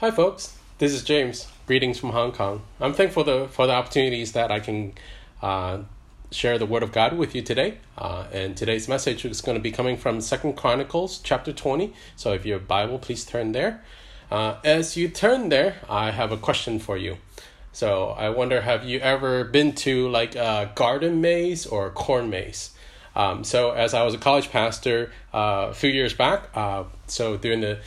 Hi, folks. This is James. Greetings from Hong Kong. I'm thankful the, for the opportunities that I can uh, share the Word of God with you today. Uh, and today's message is going to be coming from Second Chronicles chapter 20. So if you have Bible, please turn there. Uh, as you turn there, I have a question for you. So I wonder, have you ever been to like a garden maze or a corn maze? Um, so as I was a college pastor uh, a few years back, uh, so during the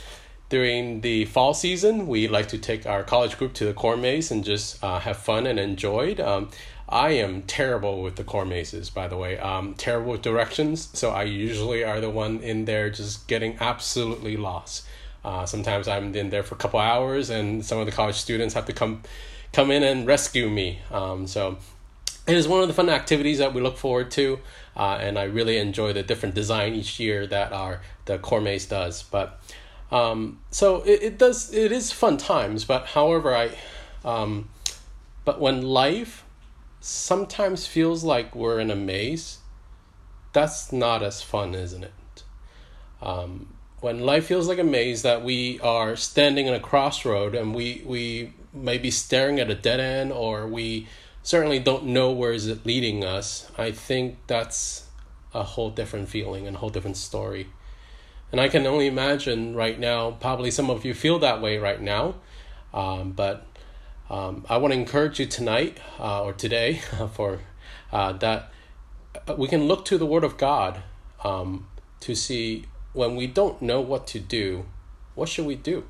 during the fall season, we like to take our college group to the corn maze and just uh, have fun and enjoy it. Um, I am terrible with the corn mazes, by the way. Um, terrible with directions, so I usually are the one in there just getting absolutely lost. Uh, sometimes I'm in there for a couple hours, and some of the college students have to come come in and rescue me. Um, so it is one of the fun activities that we look forward to, uh, and I really enjoy the different design each year that our the corn maze does. But um, so it, it does it is fun times, but however I um, but when life sometimes feels like we're in a maze, that's not as fun, isn't it? Um, when life feels like a maze that we are standing in a crossroad and we we may be staring at a dead end or we certainly don't know where is it leading us, I think that's a whole different feeling and a whole different story. And I can only imagine right now, probably some of you feel that way right now. Um, but um, I want to encourage you tonight uh, or today for uh, that we can look to the Word of God um, to see when we don't know what to do, what should we do?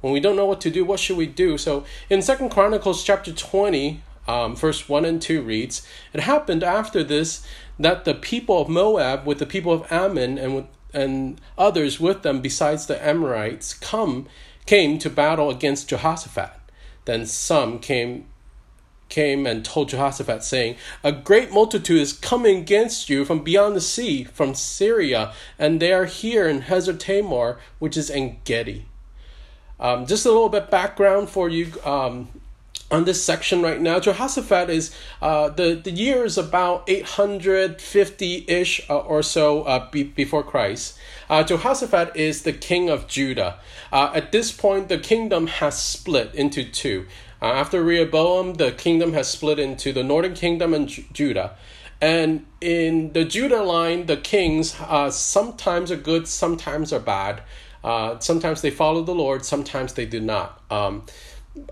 When we don't know what to do, what should we do? So in Second Chronicles chapter 20, um, verse 1 and 2 reads, It happened after this that the people of Moab with the people of Ammon and with and others with them besides the Amorites come came to battle against Jehoshaphat. Then some came came and told Jehoshaphat, saying, A great multitude is coming against you from beyond the sea, from Syria, and they are here in Hazazon Tamar, which is En Gedi. Um, just a little bit background for you. Um, on this section right now. Jehoshaphat is uh, the the year is about eight hundred fifty ish uh, or so uh, be, before Christ. Uh, Jehoshaphat is the king of Judah. Uh, at this point, the kingdom has split into two. After Rehoboam, the kingdom has split into the northern kingdom and Ju- Judah. And in the Judah line, the kings sometimes are good, sometimes are bad. Sometimes they follow the Lord, sometimes they do not. Um,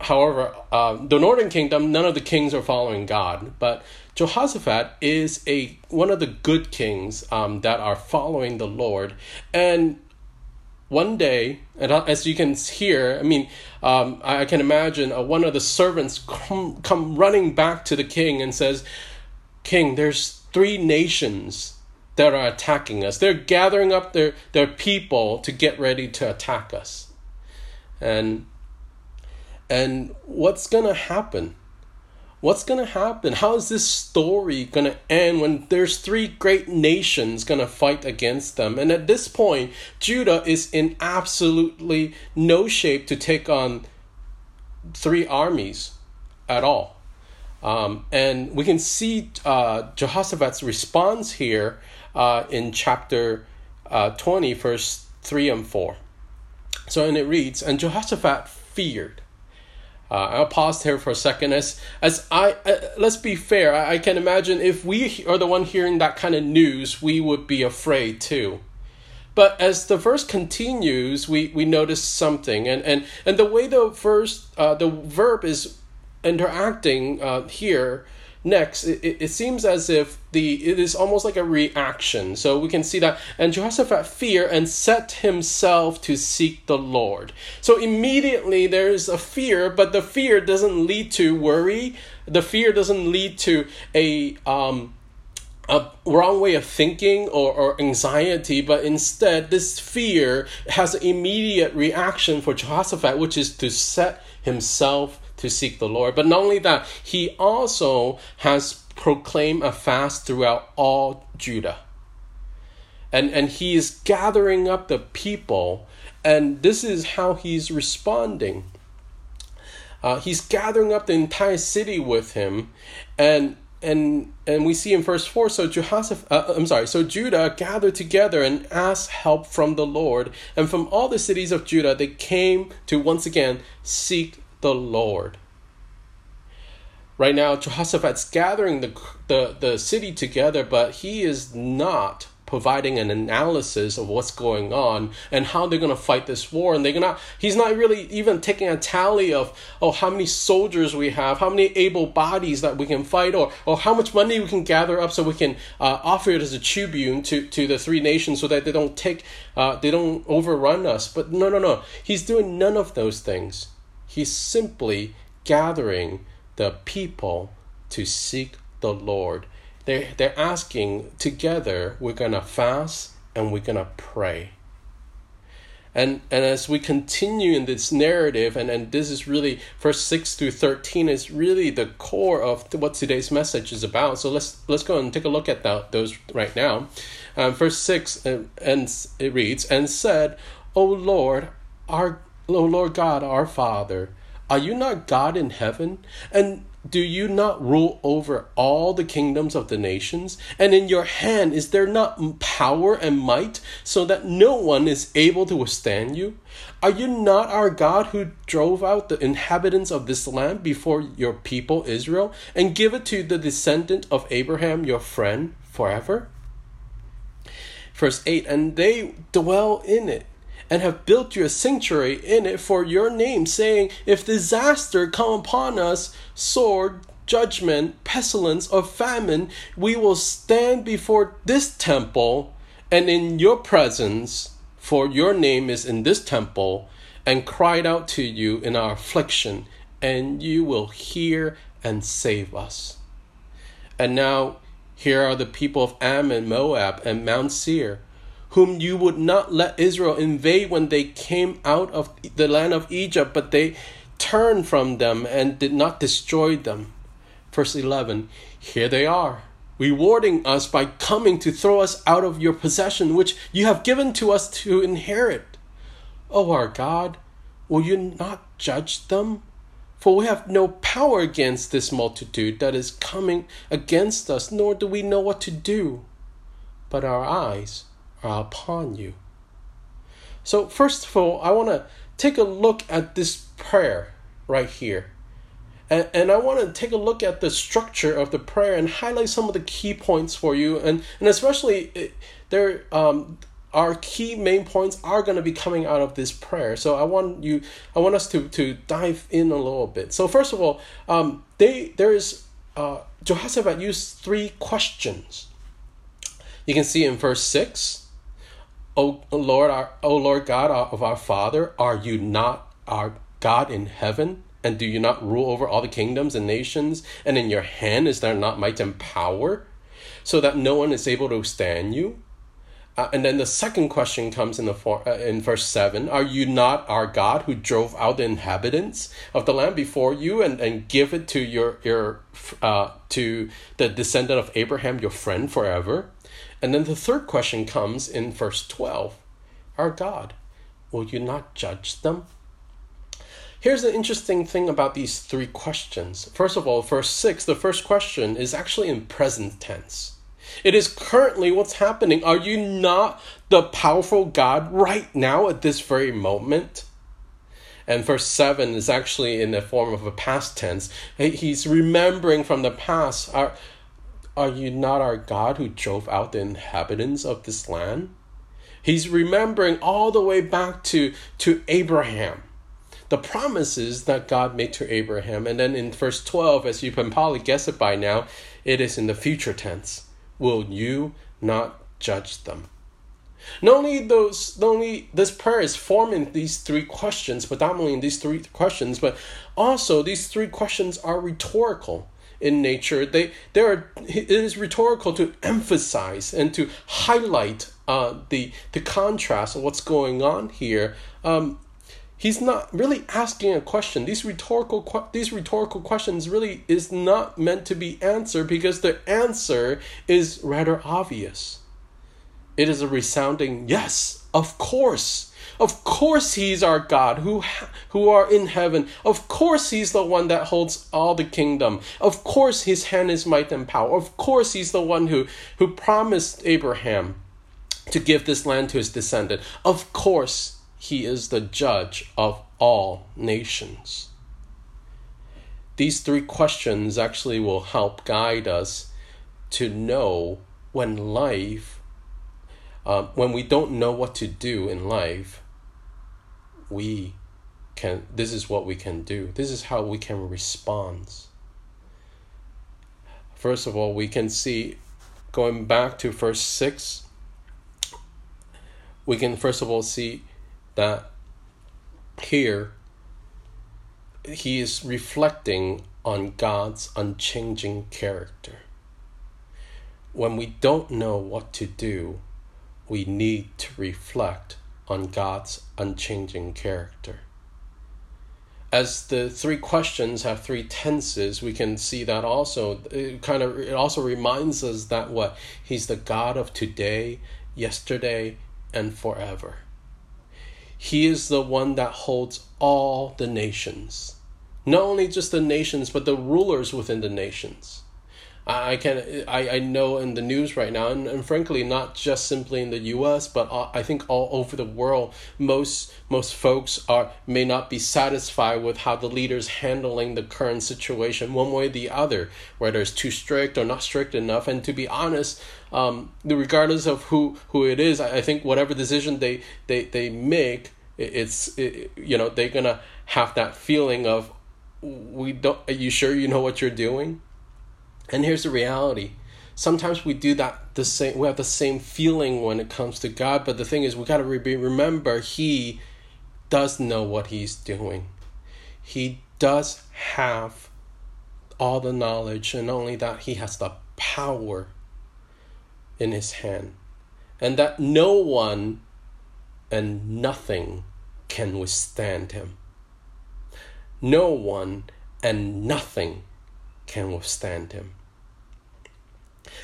however, uh, the northern kingdom, none of the kings are following God, but Jehoshaphat is a one of the good kings um, that are following the Lord, and one day, and as you can hear, I mean, um, I can imagine uh, one of the servants come, come running back to the king and says, "King, there's three nations." That are attacking us. They're gathering up their, their people to get ready to attack us. And and what's going to happen? What's going to happen? How is this story going to end when there's three great nations going to fight against them? And at this point, Judah is in absolutely no shape to take on three armies at all. Um, and we can see uh, Jehoshaphat's response here uh, in chapter uh, 20, verse 3 and 4. So, and it reads, And Jehoshaphat feared I'll pause here for a second. As as I uh, let's be fair, I, I, can imagine if we are the one hearing that kind of news, we would be afraid too. But as the verse continues, we we notice something, and and and the way the first uh, the verb is interacting uh, here Next, it, it seems as if the it is almost like a reaction. So we can see that and Jehoshaphat fear and set himself to seek the Lord. So immediately there is a fear, but the fear doesn't lead to worry. The fear doesn't lead to a um, a wrong way of thinking or, or anxiety, but instead this fear has an immediate reaction for Jehoshaphat, which is to set himself to seek the Lord. But not only that, he also has proclaimed a fast throughout all Judah. And, and he is gathering up the people, and this is how he's responding. Uh, he's gathering up the entire city with him, and and and we see in verse 4 so Jehoshaphat, uh, I'm sorry so Judah gathered together and asked help from the Lord and from all the cities of Judah they came to once again seek the Lord. Right now Jehoshaphat's gathering the the, the city together but he is not providing an analysis of what's going on and how they're going to fight this war. And they're going to he's not really even taking a tally of oh how many soldiers we have how many able bodies that we can fight or or how much money we can gather up so we can uh, offer it as a tribute to to the three nations so that they don't take uh, they don't overrun us. But no no no. He's doing none of those things he's simply gathering the people to seek the lord they're, they're asking together, we're going to fast and we're going to pray. And, and as we continue in this narrative, and, and this is really verse 6 through 13 is really the core of what today's message is about. So let's let's go and take a look at that, those right now. Um, verse 6 uh, and it reads, And said, O Lord, our O Lord God, our Father, are you not God in heaven? And do you not rule over all the kingdoms of the nations? And in your hand is there not power and might, so that no one is able to withstand you? Are you not our God who drove out the inhabitants of this land before your people Israel, and give it to the descendant of Abraham, your friend, forever? Verse 8 And they dwell in it and have built you a sanctuary in it for your name, saying, If disaster come upon us, sword, judgment, pestilence, or famine, we will stand before this temple and in your presence, for your name is in this temple, and cried out to you in our affliction, and you will hear and save us. And now here are the people of Ammon, Moab, and Mount Seir whom you would not let Israel invade when they came out of the land of Egypt, but they turned from them and did not destroy them. Verse 11 Here they are, rewarding us by coming to throw us out of your possession, which you have given to us to inherit. O our God, will you not judge them? For we have no power against this multitude that is coming against us, nor do we know what to do. But our eyes are upon you. So, first of all, I want to take a look at this prayer right here. And, and I want to take a look at the structure of the prayer and highlight some of the key points for you. And, and especially, it, there um, our key main points are going to be coming out of this prayer. So I want you, I want us to, to dive in a little bit. So, first of all, um, they, there is, uh, Jehoshaphat used three questions. You can see in verse 6 O Lord, our, O Lord God of our Father, are you not our God in heaven? And do you not rule over all the kingdoms and nations? And in your hand is there not might and power, so that no one is able to stand you? Uh, and then the second question comes in the for, uh, in verse seven: Are you not our God who drove out the inhabitants of the land before you and, and give it to your your uh, to the descendant of Abraham, your friend, forever? And then the third question comes in verse 12 Our God, will you not judge them? Here's the interesting thing about these three questions. First of all, verse 6, the first question is actually in present tense. It is currently what's happening. Are you not the powerful God right now at this very moment? And verse 7 is actually in the form of a past tense. He's remembering from the past. Are, are you not our God who drove out the inhabitants of this land? He's remembering all the way back to, to Abraham, the promises that God made to Abraham. And then in verse 12, as you can probably guess it by now, it is in the future tense. Will you not judge them? Not only those, not only this prayer is forming these three questions, predominantly in these three questions, but also these three questions are rhetorical in nature. They they are it is rhetorical to emphasize and to highlight uh, the the contrast of what's going on here. Um, he's not really asking a question. These rhetorical these rhetorical questions really is not meant to be answered because the answer is rather obvious. it is a resounding yes, of course. Of course he's our God who who are in heaven. Of course he's the one that holds all the kingdom. Of course his hand is might and power. Of course he's the one who who promised Abraham to give this land to his descendant. Of course he is the judge of all nations. These three questions actually will help guide us to know when life, uh, when we don't know what to do in life, we can this is what we can do this is how we can respond first of all we can see going back to verse 6 we can first of all see that here he is reflecting on God's unchanging character. When we don't know what to do, we need to reflect on God's unchanging character. As the three questions have three tenses, we can see that also. It kind of it also reminds us that what He's the God of today, yesterday, and forever. He is the one that holds all the nations. Not only just the nations, but the rulers within the nations. I can I, I know in the news right now, and, and frankly, not just simply in the U.S., but I think all over the world, most most folks are may not be satisfied with how the leaders handling the current situation, one way or the other, whether it's too strict or not strict enough. And to be honest, um, regardless of who who it is, I, I think whatever decision they they they make, it's it, you know they're gonna have that feeling of we don't. Are you sure you know what you're doing? And here's the reality. Sometimes we do that the same we have the same feeling when it comes to God, but the thing is we got to re- remember he does know what he's doing. He does have all the knowledge and only that he has the power in his hand. And that no one and nothing can withstand him. No one and nothing can withstand him.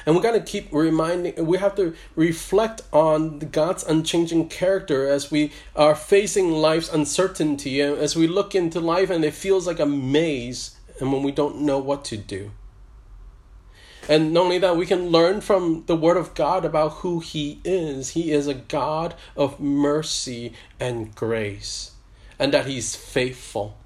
And we got to keep reminding, we have to reflect on God's unchanging character as we are facing life's uncertainty, and as we look into life and it feels like a maze, and when we don't know what to do. And not only that, we can learn from the Word of God about who He is. He is a God of mercy and grace, and that He's faithful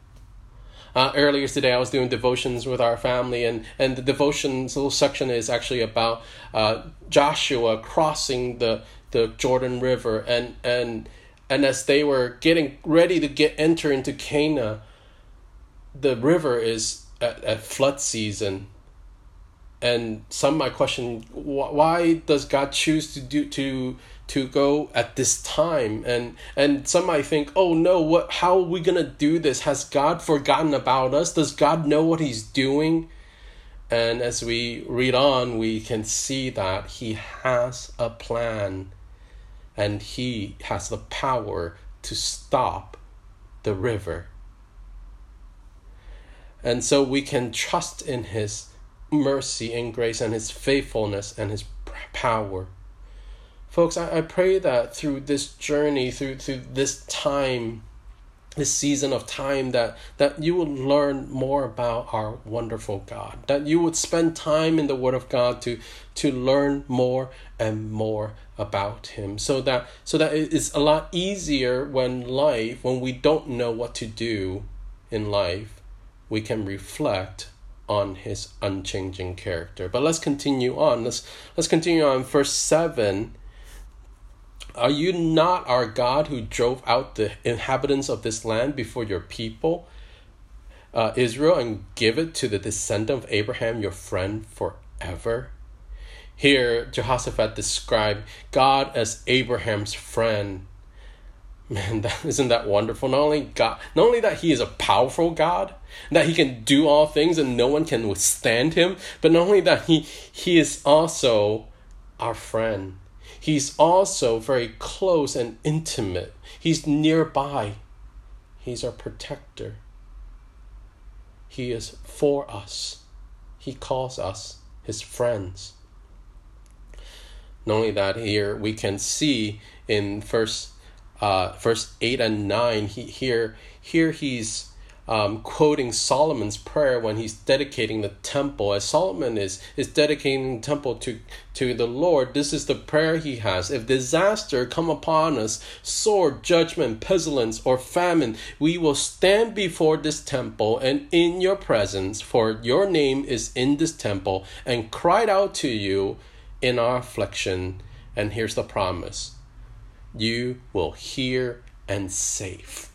uh, earlier today, I was doing devotions with our family, and, and the devotions little section is actually about uh, Joshua crossing the, the Jordan River, and and and as they were getting ready to get enter into Canaan, the river is at, at flood season, and some might question why does God choose to do to to go at this time. And and some might think oh no what how are we to do this? Has god forgotten about us? Does god know what he's doing? And as we read on we can see that he has a plan and he has the power to stop the river. And so we can trust in his mercy and grace and his faithfulness and his power folks I, I pray that through this journey through through this time this season of time that that you will learn more about our wonderful God that you would spend time in the word of God to to learn more and more about him so that so that it's a lot easier when life when we don't know what to do in life we can reflect on his unchanging character. But let's continue on. Let's let's continue on verse 7 are you not our God who drove out the inhabitants of this land before your people, uh, Israel, and give it to the descendant of Abraham, your friend, forever? Here, Jehoshaphat described God as Abraham's friend. Man, that, isn't that wonderful? Not only God, not only that He is a powerful God, that He can do all things and no one can withstand Him, but not only that He He is also our friend. He's also very close and intimate. He's nearby. He's our protector. He is for us. He calls us his friends. Not only that, here we can see in verse uh, verse eight and nine. He here here he's um, quoting Solomon's prayer when he's dedicating the temple. As Solomon is is dedicating the temple to to the Lord, this is the prayer he has. If disaster come upon us, sword, judgment, pestilence, or famine, we will stand before this temple and in your presence, for your name is in this temple, and cried out to you in our affliction. And here's the promise you will hear and save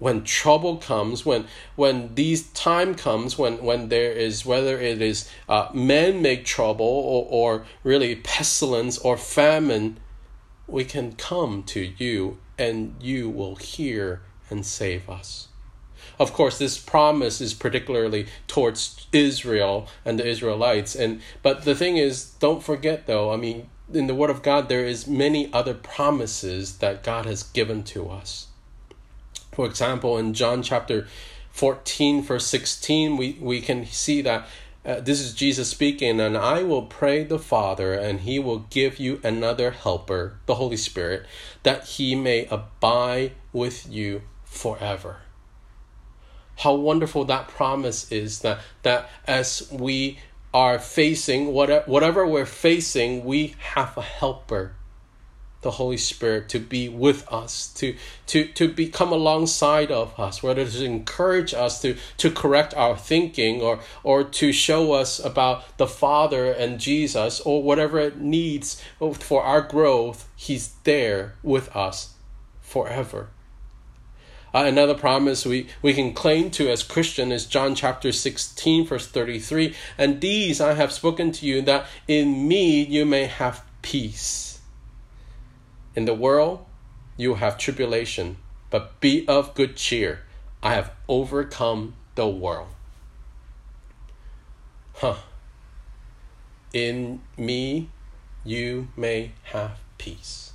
when trouble comes, when when these time comes, when when there is whether it is uh, men make trouble or, or really pestilence or famine, we can come to you and you will hear and save us. Of course, this promise is particularly towards Israel and the Israelites, and but the thing is, don't forget though. I mean, in the Word of God, there is many other promises that God has given to us for example, in John chapter 14, verse 16, we, we can see that uh, this is Jesus speaking, and I will pray the Father, and he will give you another helper, the Holy Spirit, that he may abide with you forever. How wonderful that promise is that, that as we are facing whatever, whatever we're facing, we have a helper the Holy Spirit to be with us, to to to become alongside of us, whether to encourage us to to correct our thinking or or to show us about the Father and Jesus or whatever it needs for our growth, He's there with us forever. Uh, another promise we, we can claim to as Christian is John chapter 16, verse 33. And these I have spoken to you, that in me you may have peace. In the world you have tribulation, but be of good cheer. I have overcome the world. Huh. In me you may have peace.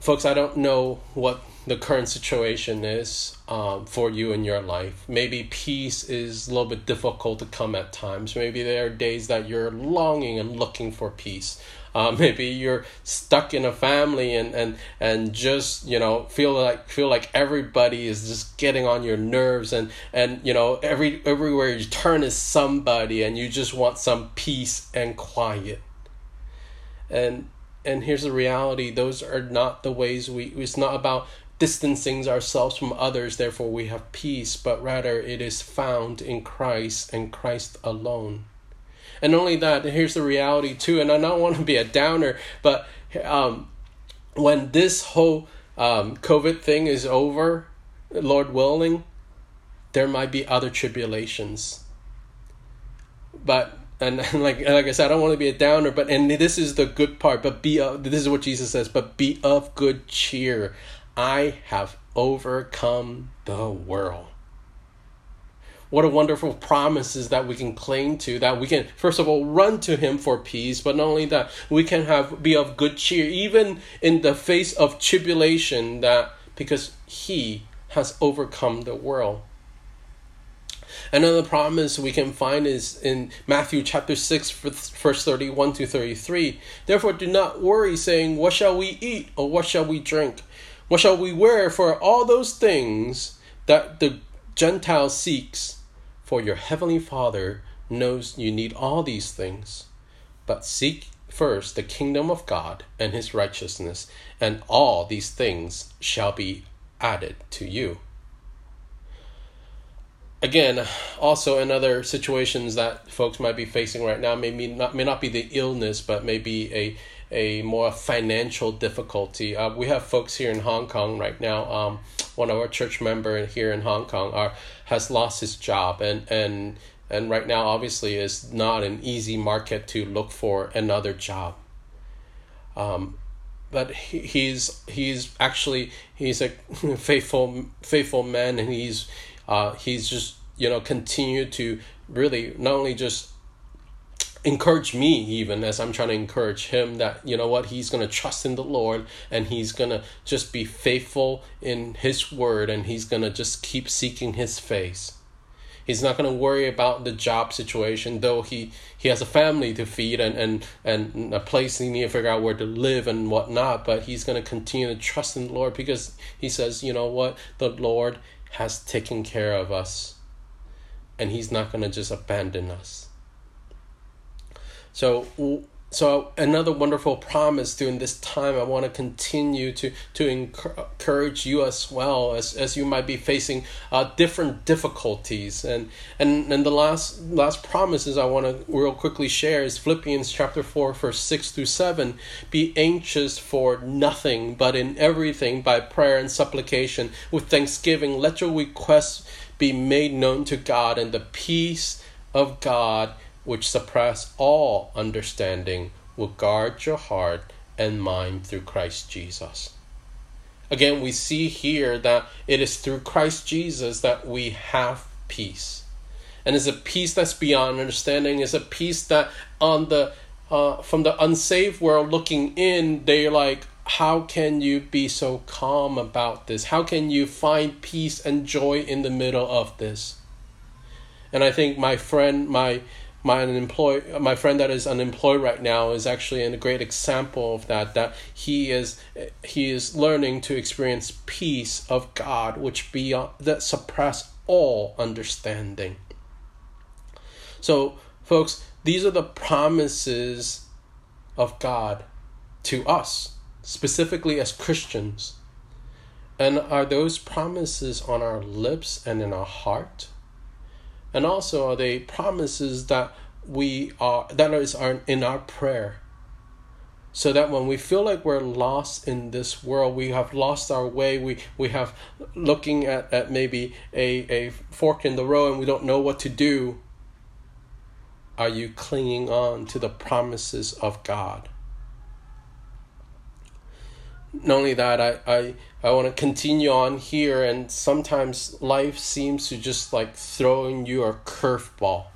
Folks, I don't know what the current situation is um, for you in your life. Maybe peace is a little bit difficult to come at times. Maybe there are days that you're longing and looking for peace. Uh, maybe you're stuck in a family and, and and just you know feel like feel like everybody is just getting on your nerves and and you know every everywhere you turn is somebody and you just want some peace and quiet. And and here's the reality: those are not the ways we. It's not about distancing ourselves from others, therefore we have peace, but rather it is found in Christ and Christ alone. And only that, here's the reality too, and I don't want to be a downer, but um, when this whole um, COVID thing is over, Lord willing, there might be other tribulations. But and, and like like I said, I don't want to be a downer, but and this is the good part. But be of, this is what Jesus says. But be of good cheer. I have overcome the world what a wonderful promises that we can cling to that we can first of all run to him for peace but not only that we can have be of good cheer even in the face of tribulation that because he has overcome the world Another promise we can find is in Matthew chapter 6, verse 31 to 33. Therefore, do not worry, saying, What shall we eat, or what shall we drink? What shall we wear? For all those things that the Gentile seeks, for your heavenly Father knows you need all these things. But seek first the kingdom of God and his righteousness, and all these things shall be added to you. Again, also in other situations that folks might be facing right now, maybe not may not be the illness, but maybe a a more financial difficulty. Uh, we have folks here in Hong Kong right now. Um, one of our church member here in Hong Kong are has lost his job and and and right now obviously is not an easy market to look for another job. Um, but he, he's he's actually he's a faithful faithful man and he's uh, he's just you know continue to really not only just encourage me even as I'm trying to encourage him that you know what he's going to trust in the Lord and he's going to just be faithful in his word and he's going to just keep seeking his face. He's not going to worry about the job situation, though he, he has a family to feed and, and, and a place he need to figure out where to live and whatnot. But he's going to continue to trust in the Lord because he says, you know what? The Lord has taken care of us. And he's not going to just abandon us. So so another wonderful promise during this time i want to continue to to encourage you as well as as you might be facing uh, different difficulties. And and and the last last promises i want to real quickly share is philippians chapter 4 verse 6 through 7 be anxious for nothing but in everything by prayer and supplication with thanksgiving let your requests be made known to god and the peace of god which surpass all understanding, will guard your heart and mind through Christ Jesus. Again, we see here that it is through Christ Jesus that we have peace. And it's a peace that's beyond understanding. It's a peace that on the uh, from the unsaved world looking in, they're like, how can you be so calm about this? How can you find peace and joy in the middle of this? And I think my friend, my my unemployed my friend that is unemployed right now is actually a great example of that that he is he is learning to experience peace of God which beyond that suppress all understanding. So folks these are the promises of God to us specifically as Christians. And are those promises on our lips and in our heart and also are they promises that we are that is our, in our prayer? So that when we feel like we're lost in this world we have lost our way we we have looking at, at maybe a, a fork in the road and we don't know what to do are you clinging on to the promises of god not only that, I, I, I want to continue on here, and sometimes life seems to just like throwing you a curveball.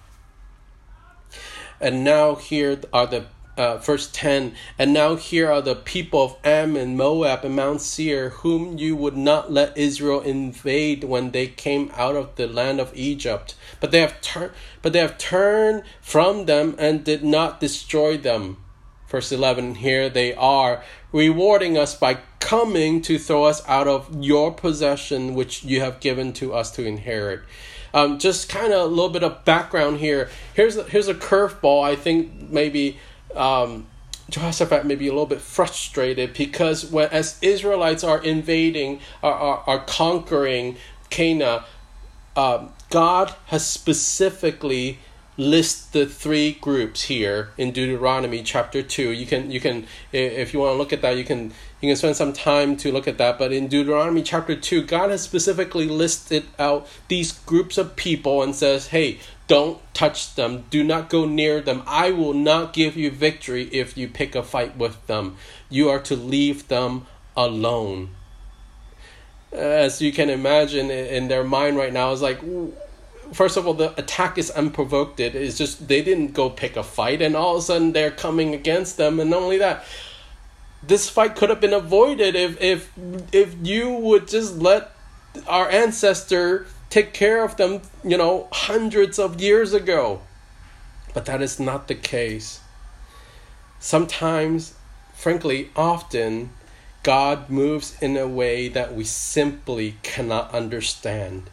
And now here are the uh, verse 10 and now here are the people of Ammon and Moab, and Mount Seir, whom you would not let Israel invade when they came out of the land of Egypt. But they have turned but they have turned from them and did not destroy them. Verse 11 Here they are, rewarding us by coming to throw us out of your possession, which you have given to us to inherit. Um, just kind of a little bit of background here. Here's a, here's a curveball. I think maybe um, Jehoshaphat may be a little bit frustrated because when as Israelites are invading, are, are, are conquering Canaan, uh, God has specifically list the three groups here in Deuteronomy chapter 2 you can you can if you want to look at that you can you can spend some time to look at that but in Deuteronomy chapter 2 God has specifically listed out these groups of people and says hey don't touch them. Do not go near them. I will not give you victory if you pick a fight with them. You are to leave them alone. As you can imagine in their mind right now is like first of all, the attack is unprovoked. It is just they didn't go pick a fight, and all of a sudden they're coming against them. And not only that, this fight could have been avoided if if if you would just let our ancestor take care of them. You know, hundreds of years ago. But that is not the case. Sometimes, frankly, often, God moves in a way that we simply cannot understand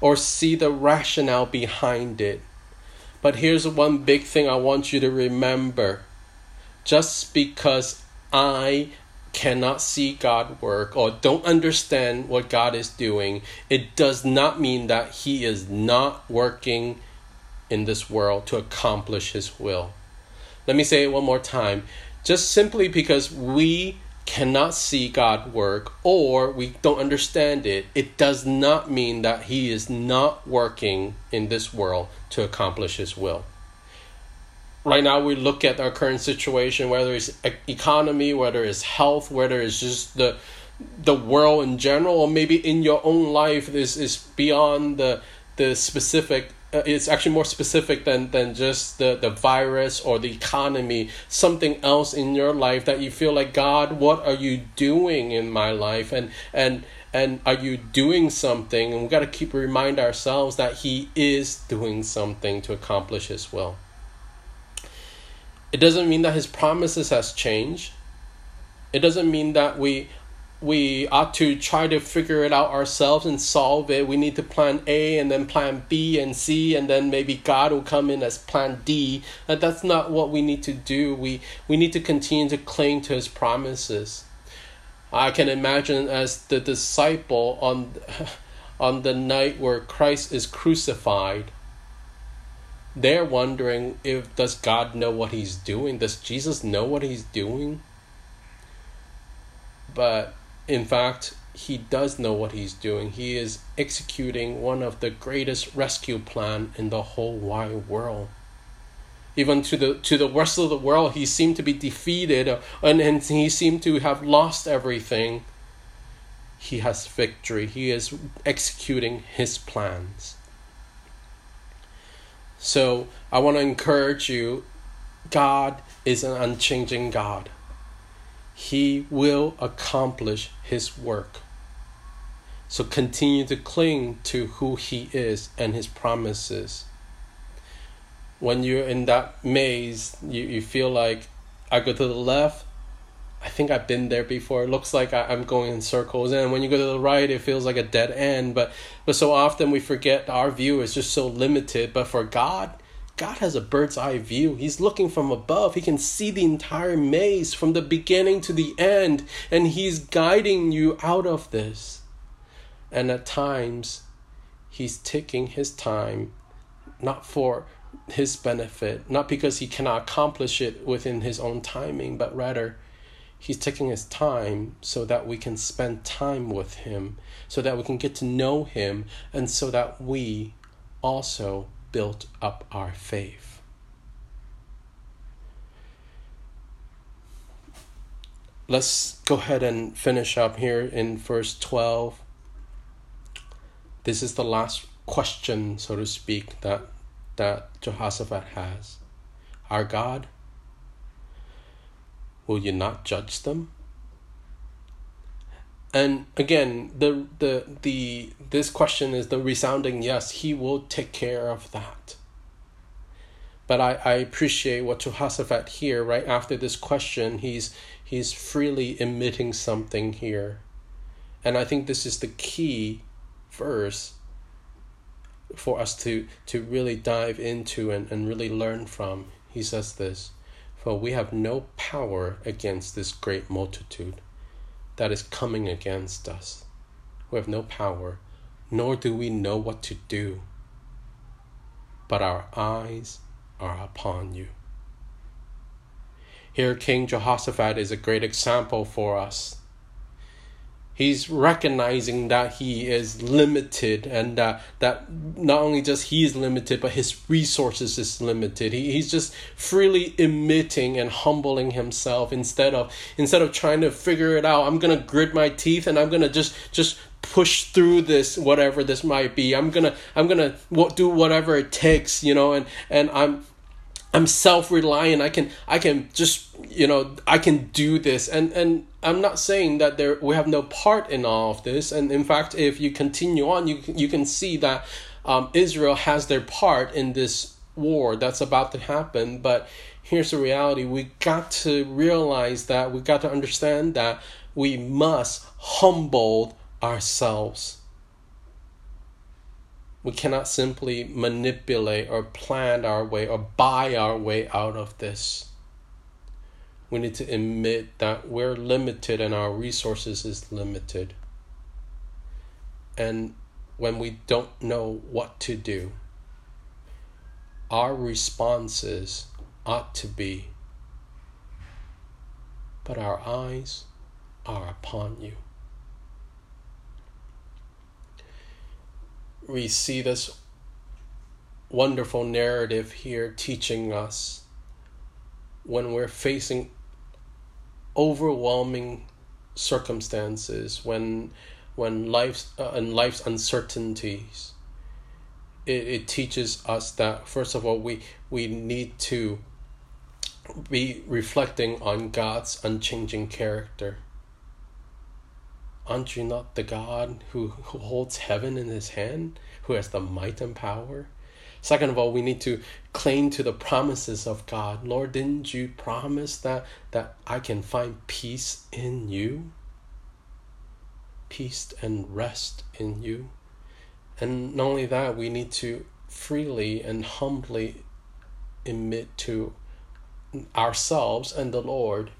or see the rationale behind it. But here's one big thing I want you to remember. Just because I cannot see God work or don't understand what God is doing, it does not mean that He is not working in this world to accomplish His will. Let me say it one more time. Just simply because we cannot see God work or we don't understand it, it does not mean that He is not working in this world to accomplish His will. Right now, we look at our current situation, whether it's economy, whether it's health, whether it's just the the world in general, or maybe in your own life, this is beyond the the specific uh, it's actually more specific than than just the the virus or the economy. Something else in your life that you feel like god what are you doing in my life? And and and are you doing something? And we got to keep remind ourselves that he is doing something to accomplish his will. It doesn't mean that his promises has changed. It doesn't mean that we we ought to try to figure it out ourselves and solve it. We need to plan A and then plan B and C and then maybe God will come in as plan D. That that's not what we need to do. We we need to continue to cling to his promises. I can imagine as the disciple on on the night where Christ is crucified. They're wondering if does God know what he's doing? Does Jesus know what he's doing? But in fact, he does know what he's doing. He is executing one of the greatest rescue plan in the whole wide world. Even to the to the rest of the world, he seemed to be defeated, uh, and, and he seemed to have lost everything. He has victory. He is executing his plans. So I want to encourage you God is an unchanging God. He will accomplish His work. So continue to cling to who He is and His promises. When you're in that maze, you, you feel like I go to the left, I think I've been there before. It looks like I, am going in circles, and when you go to the right, it feels like a dead end. But but so often we forget our view is just so limited. But for God, God has a bird's eye view. He's looking from above. He can see the entire maze from the beginning to the end, and He's guiding you out of this. And at times, He's taking His time, not for His benefit, not because He cannot accomplish it within His own timing, but rather, He's taking His time so that we can spend time with Him, so that we can get to know Him, and so that we also built up our faith. Let's go ahead and finish up here in verse 12. This is the last question, so to speak, that, that Jehoshaphat has. Our God, will you not judge them? And again the the the this question is the resounding yes he will take care of that. But i i appreciate what jehoshaphat here right after this question he's he's freely emitting something here. And i think this is the key verse for us to to really dive into and, and really learn from. He says this for we have no power against this great multitude that is coming against us. We have no power, nor do we know what to do. But our eyes are upon you. Here, King Jehoshaphat is a great example for us he's recognizing that he is limited and that that not only just he is limited but his resources is limited. He, he's just freely emitting and humbling himself instead of instead of trying to figure it out. I'm gonna grit my teeth and i'm gonna just just push through this whatever this might be. I'm gonna i'm gonna do whatever it takes you know and and i'm I'm self-reliant. I can I can just you know I can do this. And and I'm not saying that there we have no part in all of this. And in fact, if you continue on, you you can see that um, Israel has their part in this war that's about to happen. But here's the reality: we got to realize that we got to understand that we must humble ourselves we cannot simply manipulate or plan our way or buy our way out of this. We need to admit that we're limited and our resources is limited. And when we don't know what to do, our responses ought to be, but our eyes are upon you. we see this wonderful narrative here teaching us when we're facing overwhelming circumstances when when life's uh, and life's uncertainties it, it teaches us that first of all we we need to be reflecting on God's unchanging character. Aren't you not the God who, who holds heaven in his hand, who has the might and power? Second of all, we need to cling to the promises of God. Lord, didn't you promise that that I can find peace in you? Peace and rest in you. And not only that, we need to freely and humbly admit to ourselves and the Lord,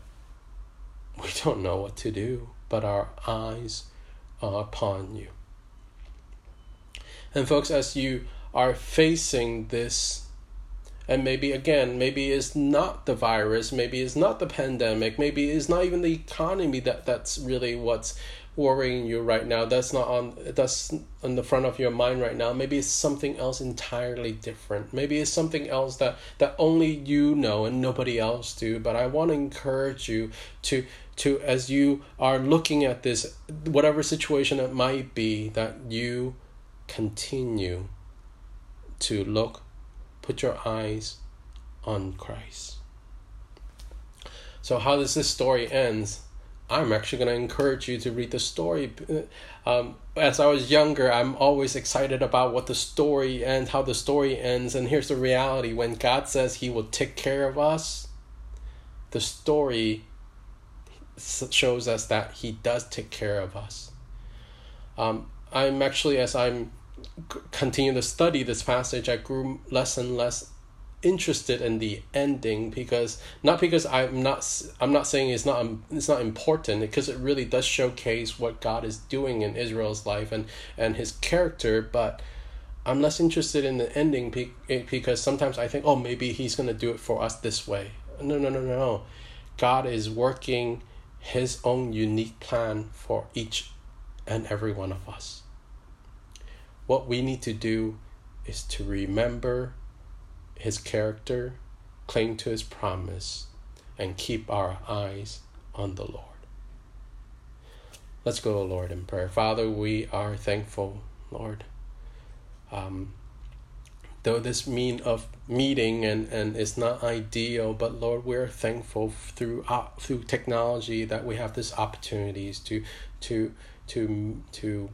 we don't know what to do, but our eyes are upon you. And, folks, as you are facing this, and maybe again, maybe it's not the virus, maybe it's not the pandemic, maybe it's not even the economy that, that's really what's worrying you right now. That's not on that's on the front of your mind right now. Maybe it's something else entirely different. Maybe it's something else that that only you know and nobody else do. But i want to encourage you to to as you are looking at this whatever situation it might be that you continue to look put your eyes on christ so how does this story ends I'm actually going to encourage you to read the story. Um, as I was younger, I'm always excited about what the story and how the story ends. And here's the reality when God says He will take care of us, the story shows us that He does take care of us. Um, I'm actually, as I'm continue to study this passage, I grew less and less interested in the ending because not because I'm not I'm not saying it's not um, it's not important because it really does showcase what God is doing in Israel's life and and his character but I'm less interested in the ending eh, because sometimes I think oh maybe he's going to do it for us this way. No no no no no. God is working his own unique plan for each and every one of us what we need to do is to remember his character, cling to his promise, and keep our eyes on the Lord. Let's go, Lord, in prayer. Father, we are thankful, Lord. Um, though this mean of meeting and, and is not ideal, but Lord, we're thankful through uh, through technology that we have these opportunities to to to to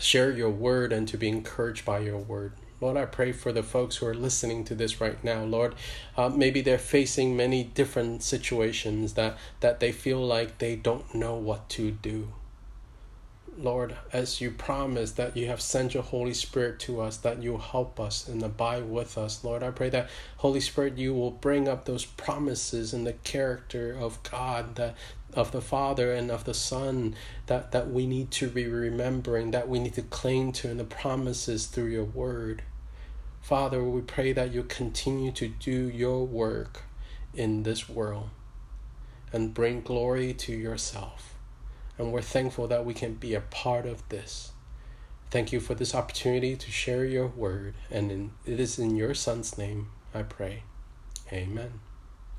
share your word and to be encouraged by your word. Lord, I pray for the folks who are listening to this right now. Lord, uh, maybe they're facing many different situations that, that they feel like they don't know what to do. Lord, as you promised that you have sent your Holy Spirit to us, that you help us and abide with us, Lord, I pray that Holy Spirit, you will bring up those promises in the character of God, that of the Father and of the Son, that, that we need to be remembering, that we need to cling to and the promises through your word. Father, we pray that you continue to do your work in this world and bring glory to yourself. And we're thankful that we can be a part of this. Thank you for this opportunity to share your word. And in, it is in your Son's name I pray. Amen.